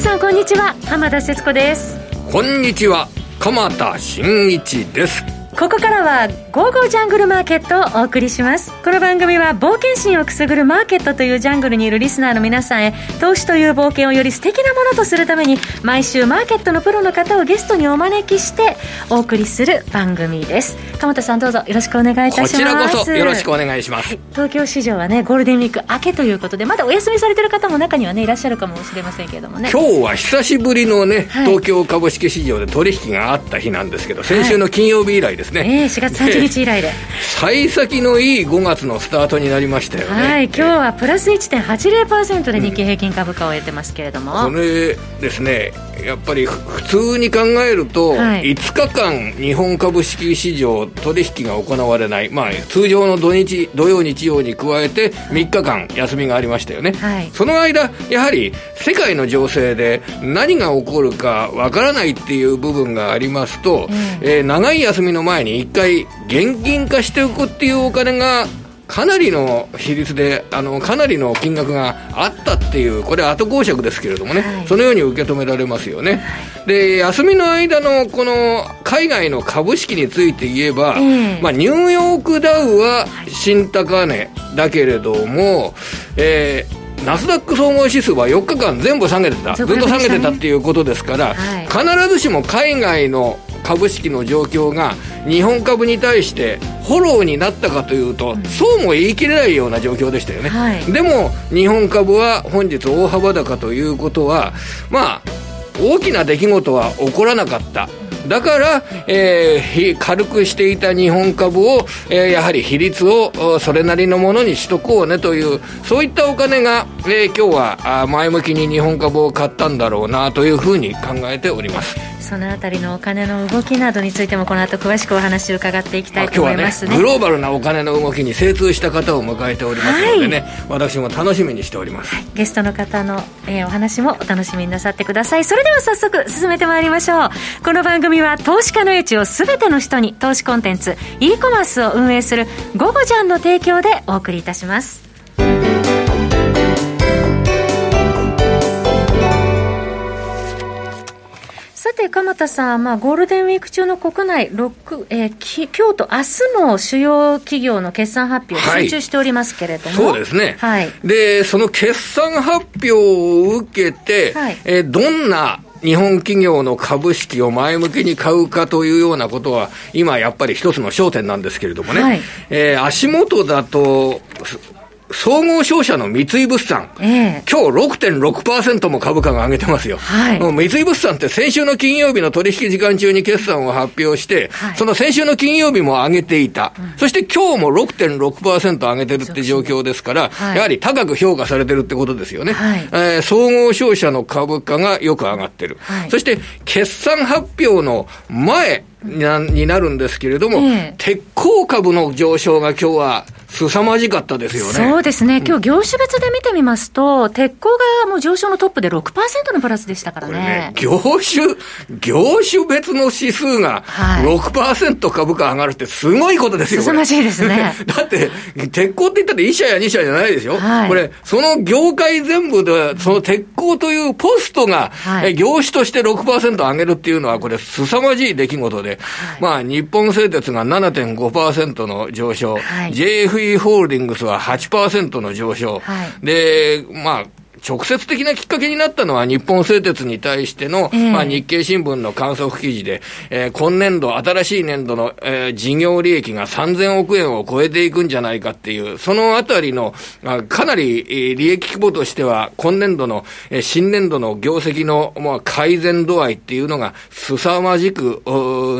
さんこんにちは。浜田節子です。こんにちは。鎌田新一です。ここからは「ゴーゴージャングルマーケット」をお送りします。この番組は冒険心をくすぐるマーケットというジャングルにいるリスナーの皆さんへ投資という冒険をより素敵なものとするために毎週マーケットのプロの方をゲストにお招きしてお送りする番組です。鎌田さんどうぞよろしくお願いいたします。こちらこそよろしくお願い。します、はい、東京市場はねゴールデンウィーク明けということでまだお休みされてる方も中にはねいらっしゃるかもしれませんけれどもね。今日は久しぶりのね、はい、東京株式市場で取引があった日なんですけど先週の金曜日以来ですね、はい、えー、4月30日以来で。幸先のいい5月のスタートになりましたよね。はい今日はプラス1.80%で日経平均株価を得てますけれども、うん、これですねやっぱり普通に考えると、はい、5日間日本株式市場取引が行われない、まあ、通常の土日土曜日曜に加えて3日間休みがありましたよね、はい、その間やはり世界の情勢で何が起こるかわからないっていう部分がありますと、うん、えー、長い休みの前に1回現金化しておくっていうお金がかなりの比率であのかなりの金額があったっていうこれ後講釈ですけれどもね、はい、そのように受け止められますよね、はい、で休みの間のこの海外の株式について言えば、まあ、ニューヨークダウは新高値だけれども、えーナスダック総合指数は4日間全部下げてた、ずっと下げてたっていうことですから、はい、必ずしも海外の株式の状況が日本株に対してフォローになったかというと、うん、そうも言い切れないような状況でしたよね、はい、でも日本株は本日大幅高ということはまあ大きな出来事は起こらなかった。だから、えー、軽くしていた日本株を、えー、やはり比率をそれなりのものにしとこうねというそういったお金が、えー、今日は前向きに日本株を買ったんだろうなというふうに考えておりますそのあたりのお金の動きなどについてもこの後詳しくお話を伺っていきたいと思いますね、ね、グローバルなお金の動きに精通した方を迎えておりますのでね、はい、私も楽しみにしております、はい、ゲストの方の、えー、お話もお楽しみになさってください。それでは早速進めてまいりましょう。この番組は投資家の位置を全ての人に投資コンテンツ e コマースを運営する「ゴゴジャン」の提供でお送りいたしますさて、鎌田さん、まあ、ゴールデンウィーク中の国内、6えー、き今日と明日の主要企業の決算発表、集中しておりますけれども、そうですね、はい、でその決算発表を受けて、はい、えー、どんな日本企業の株式を前向きに買うかというようなことは、今やっぱり一つの焦点なんですけれどもね、はい、えー、足元だと、総合商社の三井物産、えー、今日6.6%も株価が上げてますよ。はい、三井物産って先週の金曜日の取引時間中に決算を発表して、はい、その先週の金曜日も上げていた。うん、そして今日も6.6%上げてるって状況ですから、はい、やはり高く評価されてるってことですよね。はい、えー、総合商社の株価がよく上がってる。はい、そして決算発表の前、になるんですけれども、えー、鉄鋼株の上昇が今日は凄まじかったですよね。そうですね。今日業種別で見てみますと、うん、鉄鋼がもう上昇のトップで6%のプラスでしたからね。ね業種、業種別の指数が6%株価上がるってすごいことですよ。凄まじいですね。だって、鉄鋼って言ったって1社や2社じゃないでしょ。はい、これ、その業界全部で、その鉄鋼というポストが、はい、業種として6%上げるっていうのは、これ、凄まじい出来事で、はい、まあ、日本製鉄が7.5%の上昇、はい、JF FE ホールディングスは8%の上昇。はい、で、まあ、直接的なきっかけになったのは日本製鉄に対しての、えー、まあ、日経新聞の観測記事で、えー、今年度、新しい年度の、えー、事業利益が3000億円を超えていくんじゃないかっていう、そのあたりの、あかなり、えー、利益規模としては、今年度の、えー、新年度の業績の、まあ、改善度合いっていうのが凄まじく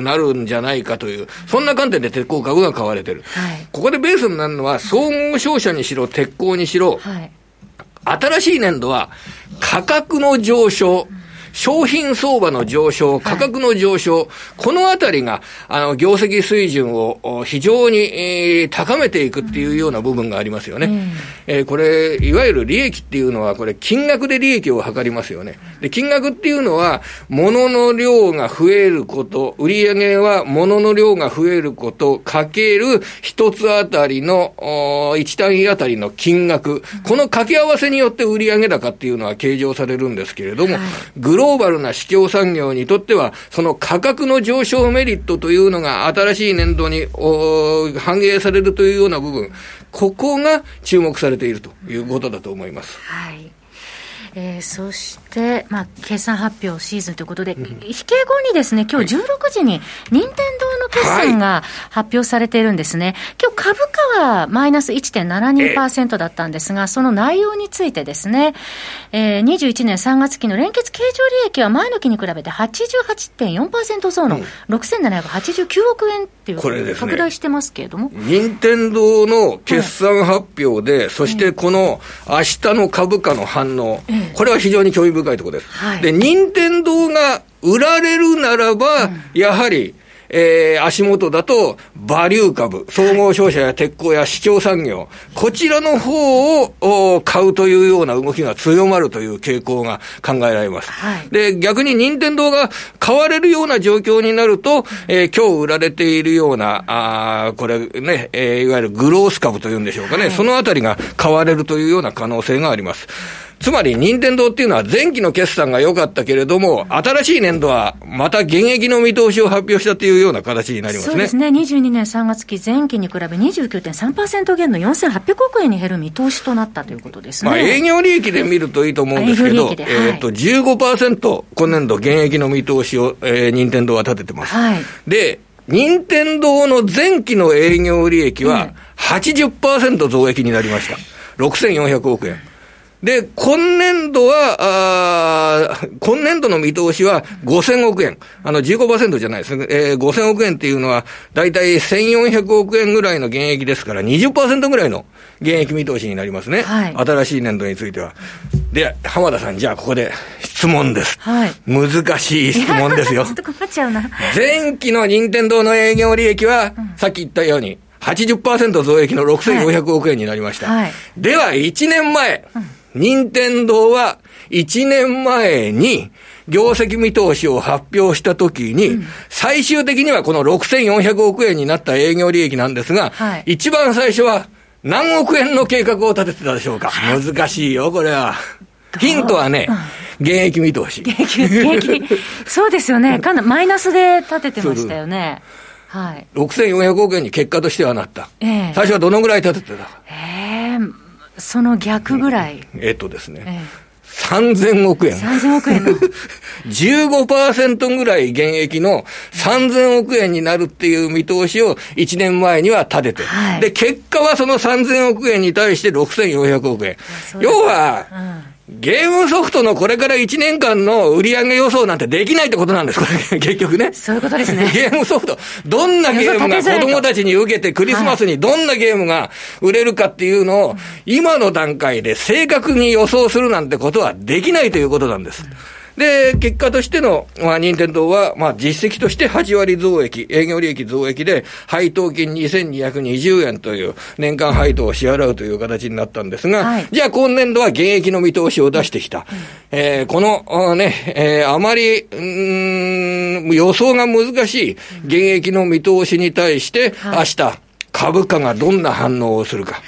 なるんじゃないかという、そんな観点で鉄鋼株が買われてる。はい、ここでベースになるのは、総合商社にしろ、鉄鋼にしろ、はい新しい年度は価格の上昇、商品相場の上昇、価格の上昇、はい、このあたりが、あの、業績水準を非常に、えー、高めていくっていうような部分がありますよね。うん、えー、これ、いわゆる利益っていうのは、これ、金額で利益を測りますよね。で、金額っていうのは、物の量が増えること、売上は物の量が増えること、かける一つあたりの、一単位あたりの金額、この掛け合わせによって売上高っていうのは計上されるんですけれども、はい、グローバルな市況産業にとっては、その価格の上昇メリットというのが新しい年度に反映されるというような部分、ここが注目されているということだと思います。はいえー、そして、まあ、決算発表シーズンということで、うん、引け後にですね、今日16時に、任天堂の決算が発表されているんですね。はい、今日株価はマイナス1.72%だったんですが、その内容についてですね、えー、21年3月期の連結経常利益は前の期に比べて88.4%増の6789億円っていう、これですね、拡大してますけれども。任天堂の決算発表で、はい、そしてこの明日の株価の反応、えこれは非常に興味深いところです。はい、で、任天堂が売られるならば、うん、やはり、えー、足元だと、バリュー株、総合商社や鉄鋼や市況産業、こちらの方を買うというような動きが強まるという傾向が考えられます。はい、で、逆に任天堂が買われるような状況になると、えー、今日売られているような、あこれね、えー、いわゆるグロース株というんでしょうかね、はい、そのあたりが買われるというような可能性があります。つまり、任天堂っていうのは前期の決算が良かったけれども、新しい年度はまた現役の見通しを発表したというような形になりますね。そうですね。22年3月期前期に比べ29.3%減の4800億円に減る見通しとなったということですね。まあ、営業利益で見るといいと思うんですけど、はい、えっ、と、15%今年度現役の見通しを、えー、任天堂は立ててます。はい。で、任天堂の前期の営業利益は80%増益になりました。6400億円。で、今年度は、あ今年度の見通しは5000億円。あの15%じゃないですね。えー、5000億円っていうのは、だいたい1400億円ぐらいの減益ですから、20%ぐらいの減益見通しになりますね。はい、新しい年度については。で、浜田さん、じゃあここで質問です。はい、難しい質問ですよ。ちょっと困っちゃうな。前期の任天堂の営業利益は、うん、さっき言ったように、80%増益の6500億円になりました。はい、では、1年前、うん任天堂は1年前に業績見通しを発表したときに、最終的にはこの6400億円になった営業利益なんですが、はい、一番最初は何億円の計画を立ててたでしょうか。難しいよ、これは。ヒントはね、現役見通し。現役、現役。そうですよね。かなりマイナスで立ててましたよね。はい。6400億円に結果としてはなった。えー、最初はどのぐらい立ててたええーその逆ぐらい。えっとですね。ええ3000億円。3000億円の。15%ぐらい減益の3000億円になるっていう見通しを1年前には立てて。はい、で、結果はその3000億円に対して6400億円。要は、うんゲームソフトのこれから1年間の売上予想なんてできないってことなんです、これ、結局ね。そういうことですね。ゲームソフト、どんなゲームが子供たちに受けて、クリスマスにどんなゲームが売れるかっていうのを、今の段階で正確に予想するなんてことはできないということなんです。うんで、結果としての、まあ、任天堂は、まあ、実績として8割増益、営業利益増益で、配当金2220円という年間配当を支払うという形になったんですが、はい、じゃあ今年度は現役の見通しを出してきた。うん、えー、この、ね、えー、あまり、うん、予想が難しい現役の見通しに対して、明日、株価がどんな反応をするか。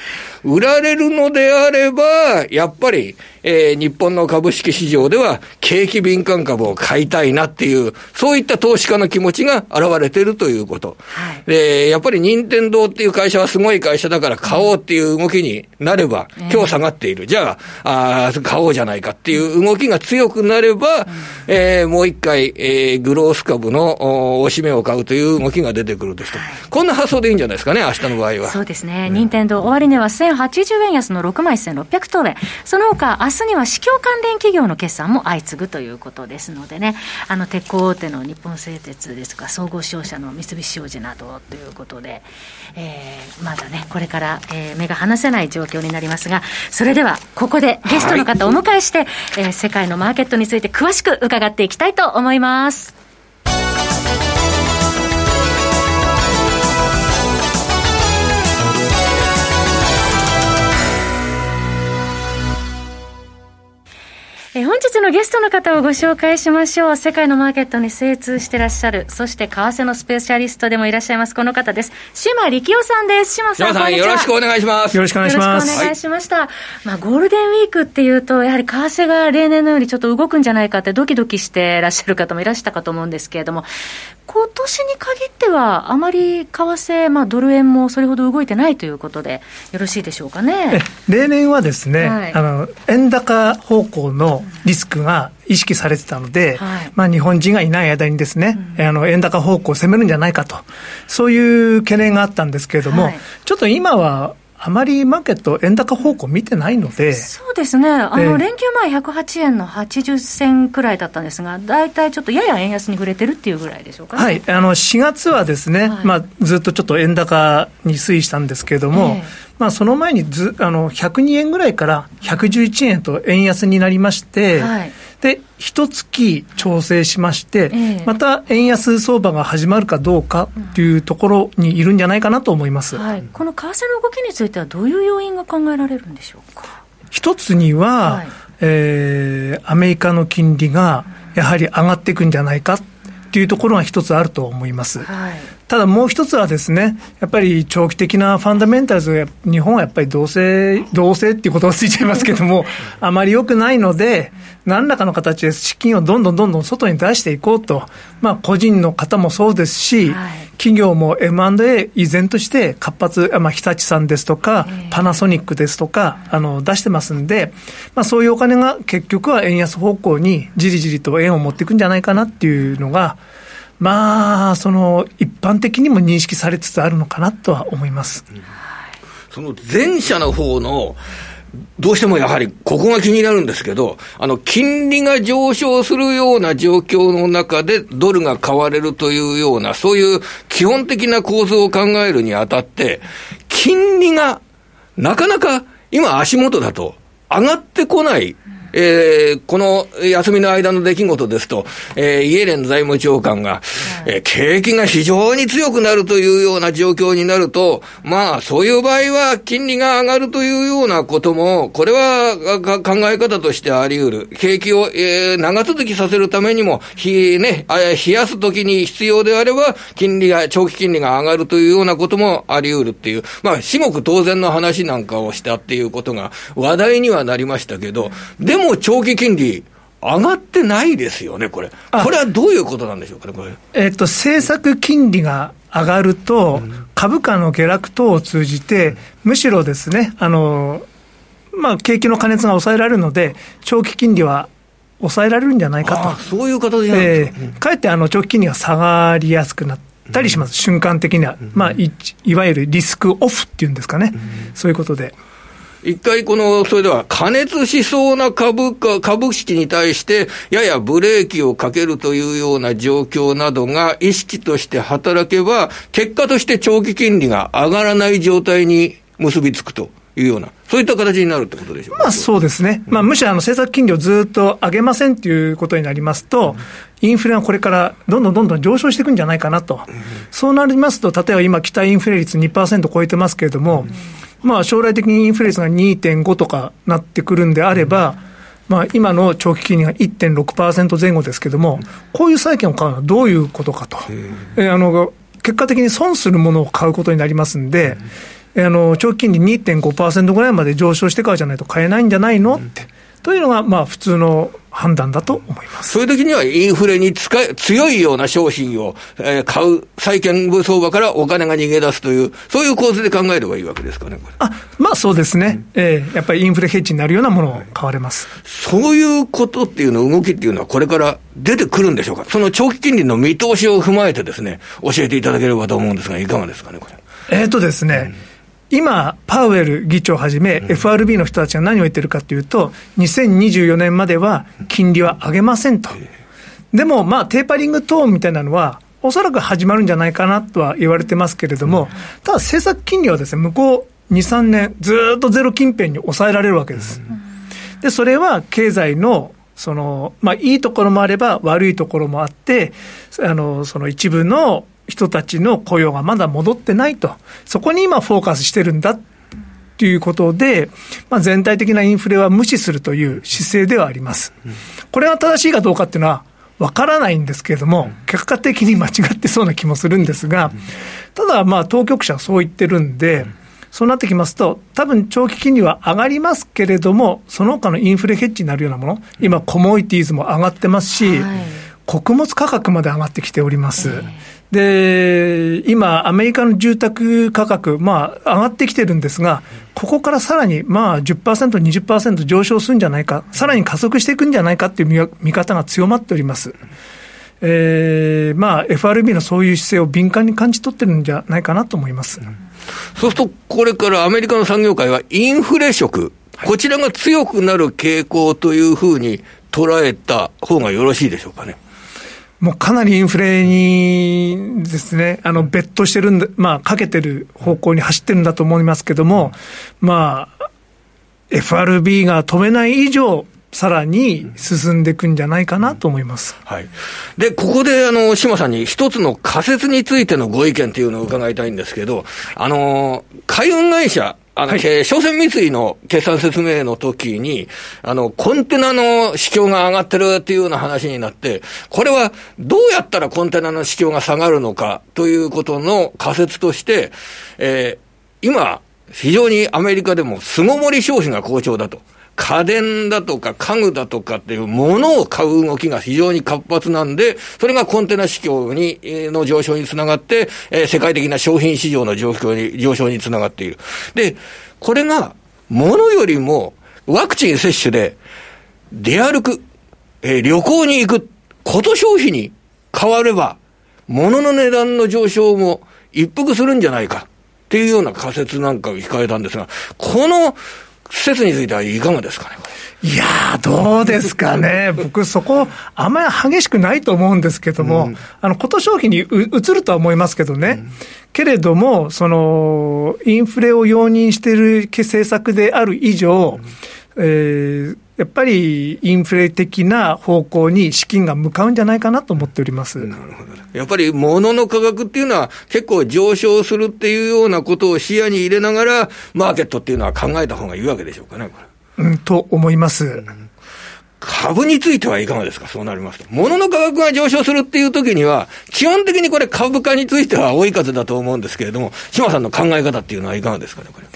売られるのであれば、やっぱり、えー、日本の株式市場では景気敏感株を買いたいなっていう、そういった投資家の気持ちが現れているということ。はい、で、やっぱり任天堂っていう会社はすごい会社だから買おうっていう動きになれば、今日下がっている。じゃあ、あ買おうじゃないかっていう動きが強くなれば、うん、えー、もう一回、えー、グロース株のおしめを買うという動きが出てくるですと。はい、こんな発想でいいんじゃないですかね、明日の場合は。そうですね。任天堂終値は1000 1080円安の6万1600等円。その他、明日には市況関連企業の決算も相次ぐということですのでね、あの、鉄鋼大手の日本製鉄ですとか、総合商社の三菱商事などということで、えー、まだね、これから、えー、目が離せない状況になりますが、それでは、ここでゲストの方をお迎えして、はい、えー、世界のマーケットについて詳しく伺っていきたいと思います。え本日のゲストの方をご紹介しましょう。世界のマーケットに精通してらっしゃる、そして為替のスペシャリストでもいらっしゃいます、この方です。島力夫さんです。島さん、さんよろしくお願いします。よろしくお願いします。よろしくお願いしました。はい、まあ、ゴールデンウィークっていうと、やはり為替が例年のようにちょっと動くんじゃないかってドキドキしてらっしゃる方もいらしたかと思うんですけれども、今年に限っては、あまり為替、まあ、ドル円もそれほど動いてないということで、よろしいでしょうかね。例年はですね、はい、あの、円高方向のリスクが意識されてたので、はい、まあ、日本人がいない間にですね、うん、あの、円高方向を攻めるんじゃないかと、そういう懸念があったんですけれども、はい、ちょっと今は、あまりマーケット、円高方向見てないので。そうですね。あの、連休前108円の80銭くらいだったんですが、大体ちょっとやや円安に触れてるっていうぐらいでしょうか、ね、はい。あの、4月はですね、はい、まあ、ずっとちょっと円高に推移したんですけれども、えー、まあ、その前にず、あの、102円ぐらいから111円と円安になりまして、はい。で、一月調整しまして、えー、また円安相場が始まるかどうかというところにいるんじゃないかなと思います、はい、この為替の動きについては、どういう要因が考えられるんでしょうか？一つには、はい、えー、アメリカの金利がやはり上がっていくんじゃないかっていうところが一つあると思います。はい、ただもう一つはですね、やっぱり長期的なファンダメンタルズ、日本はやっぱり同性、同性っていうことがついちゃいますけども、あまり良くないので、何らかの形で資金をどんどんどんどん外に出していこうと、まあ個人の方もそうですし、はい、企業も M&A 依然として活発、まあ日立さんですとか、パナソニックですとか、あの、出してますんで、まあそういうお金が結局は円安方向にじりじりと円を持っていくんじゃないかなっていうのが、まあ、その一般的にも認識されつつあるのかなとは思います。その前者の方のどうしてもやはりここが気になるんですけど、あの、金利が上昇するような状況の中でドルが買われるというような、そういう基本的な構造を考えるにあたって、金利がなかなか今足元だと上がってこないえー、この休みの間の出来事ですと、えー、イエレン財務長官が、えー、景気が非常に強くなるというような状況になると、まあ、そういう場合は金利が上がるというようなことも、これは考え方としてあり得る。景気を、えー、長続きさせるためにも、ひ、ね、冷やすときに必要であれば、金利が、長期金利が上がるというようなこともあり得るっていう、まあ、至極当然の話なんかをしたっていうことが話題にはなりましたけど、でもも長期金利、上がってないですよね、これ。これはどういうことなんでしょうかね、これ。えっと、政策金利が上がると、株価の下落等を通じて、むしろですね、あの、まあ、景気の過熱が抑えられるので、長期金利は抑えられるんじゃないかと。そういう形なんですか、えー、かえってあの長期金利が下がりやすくなったりします、うん、瞬間的には、まあい、いわゆるリスクオフっていうんですかね、うん、そういうことで。一回この、それでは加熱しそうな株価、株式に対して、ややブレーキをかけるというような状況などが意識として働けば、結果として長期金利が上がらない状態に結びつくと。いうような、そういった形になるってことでしょうまあそうですね、まあ、むしろあの政策金利をずっと上げませんということになりますと、インフレがこれからどんどんどんどん上昇していくんじゃないかなと、そうなりますと、例えば今、期待インフレ率2%超えてますけれども、まあ、将来的にインフレ率が2.5とかなってくるんであれば、まあ、今の長期金利が1.6%前後ですけれども、こういう債券を買うのはどういうことかと、えあの結果的に損するものを買うことになりますんで、あの長期金利2.5%ぐらいまで上昇してからじゃないと買えないんじゃないの？って。というのが、まあ、普通の判断だと思います。そういう時には、インフレに使い強いような商品を、えー、買う、債券部相場からお金が逃げ出すという、そういう構図で考えればいいわけですかね、あまあそうですね、うん、えー、やっぱりインフレヘッジになるようなものを買われます、はい、そういうことっていうの、動きっていうのは、これから出てくるんでしょうか、その長期金利の見通しを踏まえてですね、教えていただければと思うんですが、いかがですかね、これ。えっ、ー、とですね、うん今、パウエル議長をはじめ、FRB の人たちが何を言ってるかというと、2024年までは金利は上げませんと。でも、まあ、テーパリングトーンみたいなのは、おそらく始まるんじゃないかなとは言われてますけれども、ただ政策金利はですね、向こう2、3年、ずっとゼロ近辺に抑えられるわけです。で、それは経済のその、まあ、いいところもあれば悪いところもあって、あの、その一部の人たちの雇用がまだ戻ってないと。そこに今フォーカスしてるんだということで、まあ、全体的なインフレは無視するという姿勢ではあります。これが正しいかどうかっていうのは、わからないんですけれども、結果的に間違ってそうな気もするんですが、ただ、まあ、当局者はそう言ってるんで、そうなってきますと、多分長期金利は上がりますけれども、その他のインフレヘッジになるようなもの、今、コモディティーズも上がってますし、はい、穀物価格まで上がってきております。えー、で、今、アメリカの住宅価格、まあ、上がってきてるんですが、ここからさらに、まあ10%、20%上昇するんじゃないか、さらに加速していくんじゃないかっていう見方が強まっております。えー、まあ、FRB のそういう姿勢を敏感に感じ取ってるんじゃないかなと思います。うんそうすると、これからアメリカの産業界はインフレ色、こちらが強くなる傾向というふうに捉えた方がよろしいでしょうかね。もうかなりインフレにですね、あの、ベットしてるんで、まあ、かけてる方向に走ってるんだと思いますけども、まあ、FRB が止めない以上、さらに進んでいくんじゃないかなと思います。はい。で、ここで、あの、島さんに一つの仮説についてのご意見というのを伺いたいんですけど、あの、海運会社、あの、はい、商船三井の決算説明の時に、あの、コンテナの市況が上がってるっていうような話になって、これはどうやったらコンテナの市況が下がるのかということの仮説として、えー、今、非常にアメリカでも巣ごもり消費が好調だと。家電だとか家具だとかっていうものを買う動きが非常に活発なんで、それがコンテナ市況に、の上昇につながって、えー、世界的な商品市場の状況に、上昇につながっている。で、これが、ものよりも、ワクチン接種で、出歩く、えー、旅行に行く、こと消費に変われば、物の値段の上昇も一服するんじゃないかっていうような仮説なんかを控えたんですが、この施設についてはいかがですかね、いやー、どうですかね。僕、そこ、あんまり激しくないと思うんですけども、うん、あの、こと消費に移るとは思いますけどね。うん、けれども、その、インフレを容認している政策である以上、うん、えーやっぱりインフレ的な方向に資金が向かうんじゃないかなと思っておりますなるほどやっぱり物の価格っていうのは、結構上昇するっていうようなことを視野に入れながら、マーケットっていうのは考えた方がいいわけでしょうかね、うん、と思います。株についてはいかがですか、そうなりますと。物の価格が上昇するっていう時には、基本的にこれ株価については追い風だと思うんですけれども、島さんの考え方っていうのはいかがですかね、これ。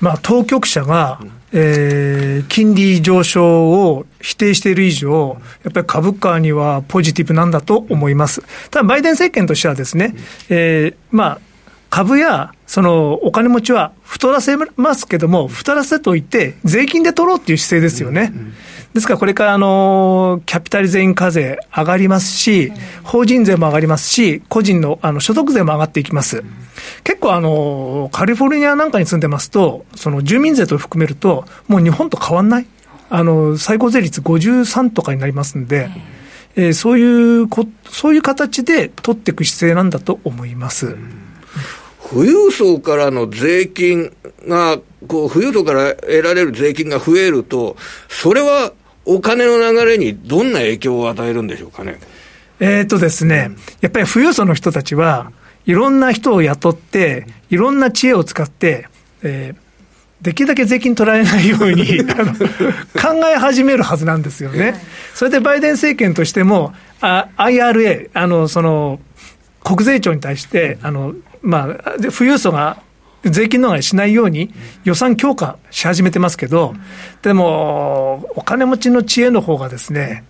まあ、当局者が、えー、金利上昇を否定している以上、やっぱり株価にはポジティブなんだと思います。ただ、バイデン政権としてはですね、えー、まあ、株やそのお金持ちは太らせますけども、太らせといて、税金で取ろうっていう姿勢ですよね。ですから、これからあのキャピタル全員課税上がりますし、法人税も上がりますし、個人のあの所得税も上がっていきます。結構あの、カリフォルニアなんかに住んでますと、その住民税と含めると、もう日本と変わんない。あの、最高税率53とかになりますんで、えー、そういうこ、そういう形で取っていく姿勢なんだと思います。富裕層からの税金が、こう、富裕層から得られる税金が増えると、それはお金の流れにどんな影響を与えるんでしょうかね？えっとですね、やっぱり富裕層の人たちは、いろんな人を雇って、いろんな知恵を使って、えー、できるだけ税金取られないように 考え始めるはずなんですよね。それでバイデン政権としても、あ IRA、あの、その、国税庁に対して、あの、まあ、富裕層が税金逃れしないように予算強化し始めてますけど、でも、お金持ちの知恵の方がですね、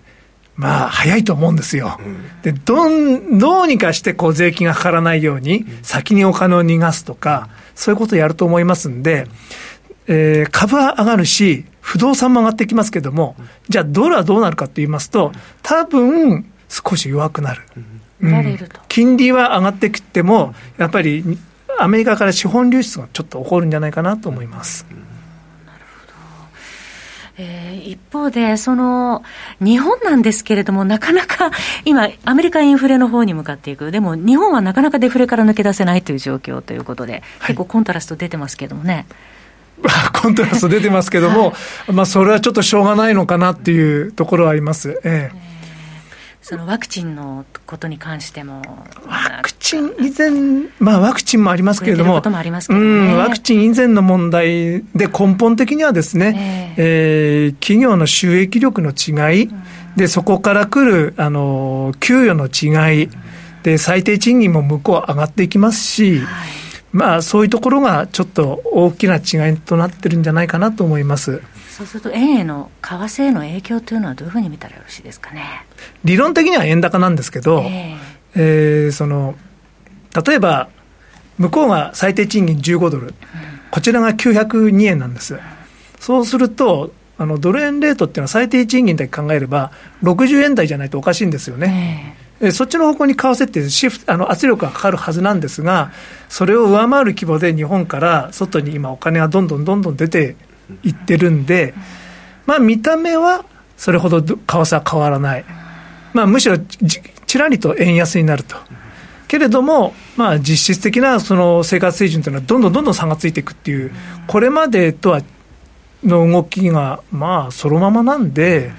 まあ、早いと思うんですよ。で、どん、どうにかしてこう税金がかからないように、先にお金を逃がすとか、そういうことをやると思いますんで、えー、株は上がるし、不動産も上がってきますけども、じゃあドルはどうなるかと言いますと、多分、少し弱くなる。うん、金利は上がってきても、やっぱり、アメリカから資本流出がちょっと起こるんじゃないかなと思います。うんえー、一方で、その、日本なんですけれども、なかなか、今、アメリカインフレの方に向かっていく。でも、日本はなかなかデフレから抜け出せないという状況ということで、結構コントラスト出てますけどもね。コントラスト出てますけども、はい、まあ、それはちょっとしょうがないのかなっていうところはあります。ええそのワクチンのことに関しても。ワクチン以前、まあワクチンもありますけれども、ももね、うん、ワクチン以前の問題で根本的にはですね、えー、えー、企業の収益力の違い、で、そこから来る、あの、給与の違い、で、最低賃金も向こう上がっていきますし、はいまあ、そういうところがちょっと大きな違いとなってるんじゃないかなと思います。そうすると、円への為替への影響というのは、どういうふうに見たらよろしいですかね？理論的には円高なんですけど、えー、えー、その例えば、向こうが最低賃金15ドル、うん、こちらが902円なんです。そうすると、あのドル円レートっていうのは最低賃金だけ考えれば、60円台じゃないとおかしいんですよね。えー、そっちの方向に為替ってシフあの圧力がかかるはずなんですが、それを上回る規模で日本から外に今、お金がどんどんどんどん出ていってるんで、まあ、見た目はそれほど為替は変わらない、まあ、むしろちらりと円安になると。けれども、まあ、実質的なその生活水準というのは、どんどんどんどん差がついていくっていう、これまでとはの動きが、まあ、そのままなんで、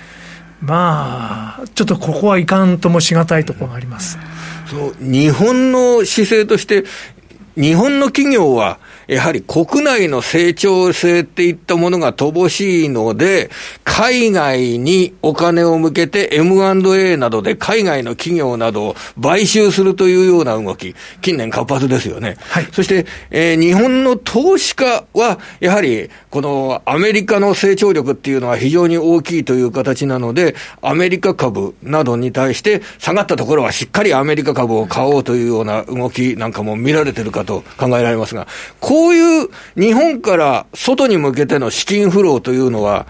まあ、ちょっとここはいかんともしがたいところがあります。そう日本の姿勢として、日本の企業はやはり国内の成長性っていったものが乏しいので、海外にお金を向けて M&A などで海外の企業などを買収するというような動き、近年活発ですよね。はい、そして、えー、日本の投資家は、やはり、このアメリカの成長力っていうのは非常に大きいという形なので、アメリカ株などに対して下がったところはしっかりアメリカ株を買おうというような動きなんかも見られてるかと考えられますが、こういう日本から外に向けての資金フローというのは、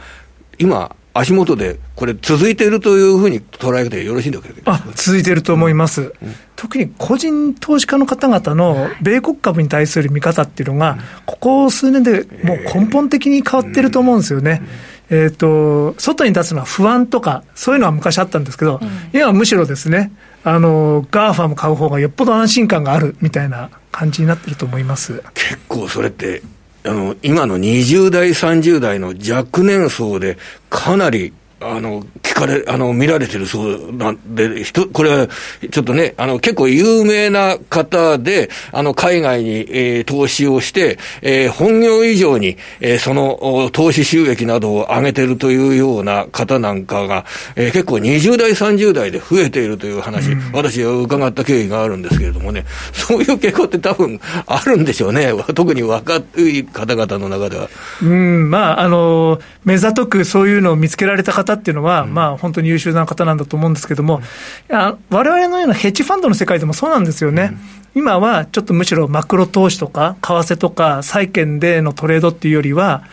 今、足元でこれ、続いているというふうに捉えてよろしいんだけど。あ続いていると思います、うん。特に個人投資家の方々の米国株に対する見方っていうのが、ここ数年でもう根本的に変わってると思うんですよね。えーと、外に出すのは不安とか、そういうのは昔あったんですけど、今はむしろですね、あの、 GAFAM 買う方がよっぽど安心感があるみたいな感じになってると思います。結構それって、あの今の20代、30代の若年層で、かなりあの、聞かれ、あの、見られてるそうなんで、人、これは、ちょっとね、あの、結構有名な方で、あの、海外に、えー、投資をして、えー、本業以上に、えー、その、投資収益などを上げてるというような方なんかが、えー、結構20代、30代で増えているという話、うん、私は伺った経緯があるんですけれどもね、そういう傾向って多分あるんでしょうね。特に若い方々の中では。うん、まあ、あの、目ざとくそういうのを見つけられた方方っていうのは、うん、まあ、本当に優秀な方なんだと思うんですけども、われわれのようなヘッジファンドの世界でもそうなんですよね。うん、今はちょっとむしろマクロ投資とか、為替とか、債券でのトレードっていうよりは、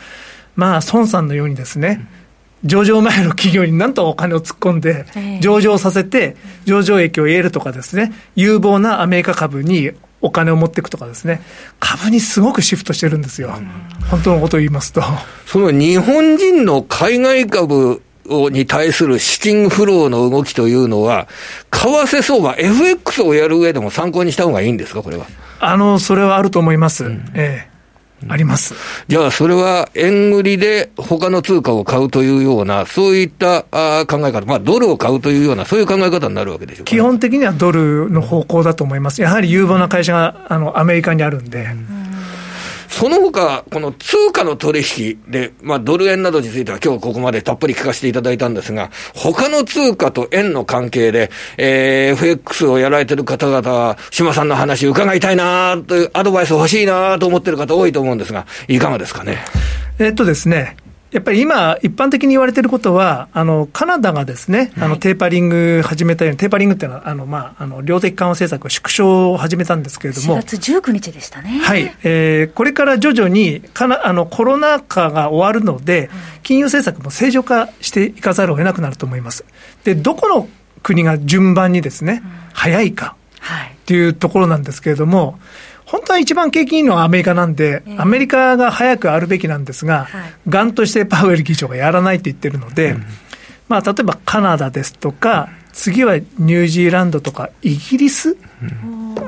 まあ、孫さんのようにですね、上場前の企業になんとお金を突っ込んで、上場させて、上場益を得るとかですね、有望なアメリカ株にお金を持っていくとかですね、株にすごくシフトしてるんですよ。本当のことを言いますと。その日本人の海外株に対する資金フローの動きというのは、為替相場、FX をやる上でも参考にした方がいいんですか、これは。あの、それはあると思います。うん、ええあります。じゃあ、それは円売りで他の通貨を買うというような、そういったあ考え方、まあ、ドルを買うというような、そういう考え方になるわけでしょう基本的にはドルの方向だと思います。やはり有望な会社があのアメリカにあるんで。うんその他、この通貨の取引で、まあ、ドル円などについては今日ここまでたっぷり聞かせていただいたんですが、他の通貨と円の関係で、えー、FX をやられてる方々は、島さんの話伺いたいなというアドバイス欲しいなと思ってる方多いと思うんですが、いかがですかね？えっとですね、やっぱり今、一般的に言われていることは、あのカナダがですね、あのテーパリング始めたように、テーパリングっていうのは、あのまあ、あの量的緩和政策を縮小を始めたんですけれども、4月19日でしたね。はい、えー、これから徐々にかなあのコロナ禍が終わるので、金融政策も正常化していかざるを得なくなると思います。で、どこの国が順番にですね、早いかっていうところなんですけれども、本当は一番景気いいのはアメリカなんで、えー、アメリカが早くあるべきなんですが、はい、がんとしてパウエル議長がやらないって言ってるので、うん、まあ、例えばカナダですとか、次はニュージーランドとかイギリス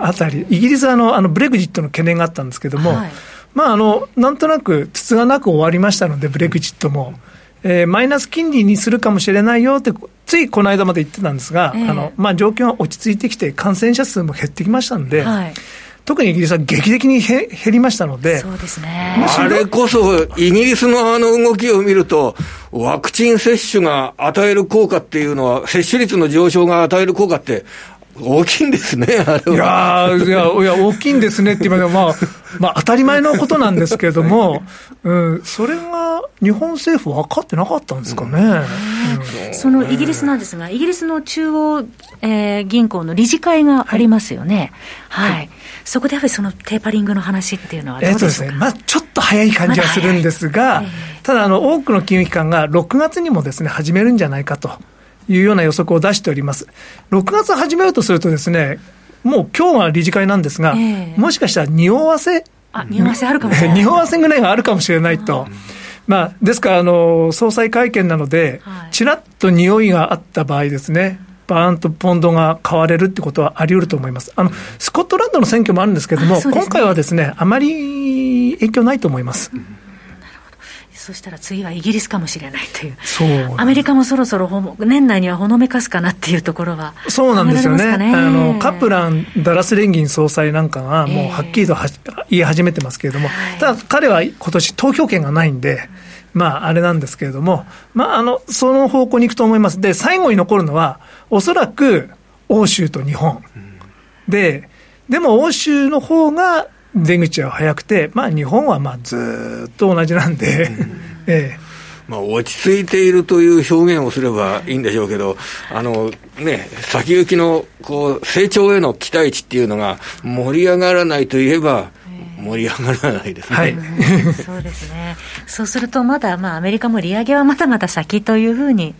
あたり、イギリスはあのあのブレグジットの懸念があったんですけども、はい、まあ、あのなんとなくつつがなく終わりましたので、ブレグジットも。えー、マイナス金利にするかもしれないよって、ついこの間まで言ってたんですが、えー、あのまあ、状況が落ち着いてきて、感染者数も減ってきましたんで、はい、特にイギリスは劇的に減りましたので、そうですね、あれこそ、イギリスのあの動きを見ると、ワクチン接種が与える効果っていうのは、接種率の上昇が与える効果って、大きいんですね、あれは。いやいや、大きいんですねって言われまあ、まあ、当たり前のことなんですけれども、うん、それが日本政府分かってなかったんですかね。うん、そのイギリスなんですが、イギリスの中央、えー、銀行の理事会がありますよね。はい、はいそこでやっぱりそのテーパリングの話っていうのはどうですか、えーとですねまあ、ちょっと早い感じはするんですが、ま、ただあの、多くの金融機関が6月にもですね始めるんじゃないかと。いうような予測を出しております。6月始めるとするとですね、もう今日が理事会なんですが、えー、もしかしたら匂わせ、あ、匂わせあるかもしれない。匂わせぐらいがあるかもしれないと。まあ、ですから、あの、総裁会見なので、ちらっと匂いがあった場合ですね、バーンとポンドが買われるってことはあり得ると思います。あの、スコットランドの選挙もあるんですけれども、ね、今回はですね、あまり影響ないと思います。うんそしたら次はイギリスかもしれないという、そうアメリカもそろそろ年内にはほのめかすかなっていうところは、そうなんですよね、あのカプラン、ダラス連銀総裁なんかが、もうはっきりとは、えー、言い始めてますけれども、はい、ただ、彼は今年投票権がないんで、まあ、あれなんですけれども、まあ、あのその方向に行くと思います。で、最後に残るのは、おそらく欧州と日本。で、でも欧州の方が出口は早くて、まあ、日本はまあずっと同じなんで、ええ。まあ、落ち着いているという表現をすればいいんでしょうけど、あのね、先行きのこう成長への期待値っていうのが盛り上がらないといえば、盛り上がらないですね、はい、そうですね、そうすると、まだ、まあ、アメリカも利上げはまだまだ先というふうに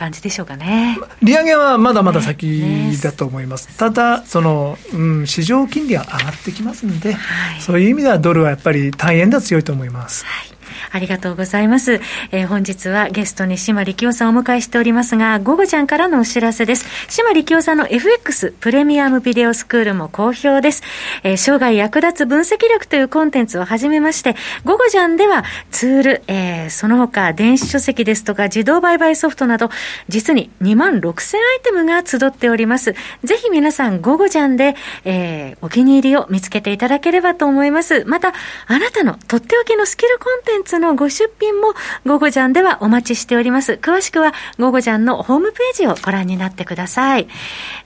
感じでしょうかね。利上げはまだまだ先だと思います。ねね、ただ、その、うん、市場金利は上がってきますんで、はい、そういう意味ではドルはやっぱり単円では強いと思います。はいありがとうございます。えー、本日はゲストに島力夫さんをお迎えしておりますが、午後ちゃんからのお知らせです。島力夫さんの FX プレミアムビデオスクールも好評です。えー、生涯役立つ分析力というコンテンツを始めまして、午後ちゃんではツール、えー、その他電子書籍ですとか自動売買ソフトなど、実に2万6000アイテムが集っております。ぜひ皆さん午後ちゃんで、えー、お気に入りを見つけていただければと思います。また、あなたのとっておきのスキルコンテンツのご出品も、ゴゴジャンではお待ちしております。詳しくは、ゴゴジャンのホームページをご覧になってください。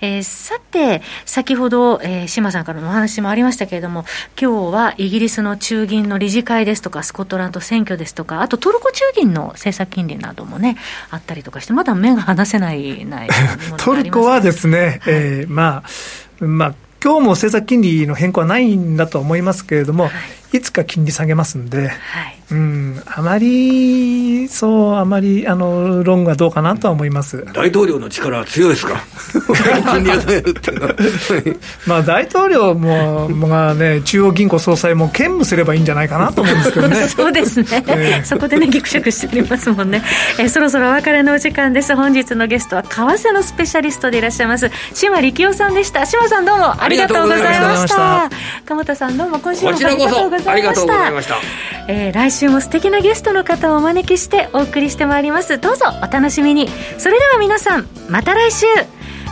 えー、さて、先ほど、えー、島さんからのお話もありましたけれども、今日はイギリスの中銀の理事会ですとか、スコットランド選挙ですとか、あとトルコ中銀の政策金利などもね、あったりとかして、まだ目が離せないない トルコはですね、はい、えー、まあ、まあ、今日も政策金利の変更はないんだと思いますけれども、はい、いつか金利下げますんで、はい、うん、あまり、そう、あまり、あの、ロングはどうかなとは思います。大統領の力は強いですか？金利上げるっていうのは。まあ、大統領も、まあね、中央銀行総裁も兼務すればいいんじゃないかなと思うんですけどね。そうですね。えー、そこでね、ぎくしゃくしておりますもんね。えー、そろそろお別れのお時間です。本日のゲストは、為替のスペシャリストでいらっしゃいます、島力夫さんでした。島さんどうもありがとうございました。鎌田さんどうも今週もありがとうございました。ありがとうございました。えー、来週も素敵なゲストの方をお招きしてお送りしてまいりますどうぞお楽しみにそれでは皆さんまた来週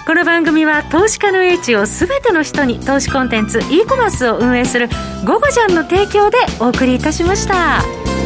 この番組は投資家の英知を全ての人に投資コンテンツ e コマースを運営する「ゴゴジャン」の提供でお送りいたしました。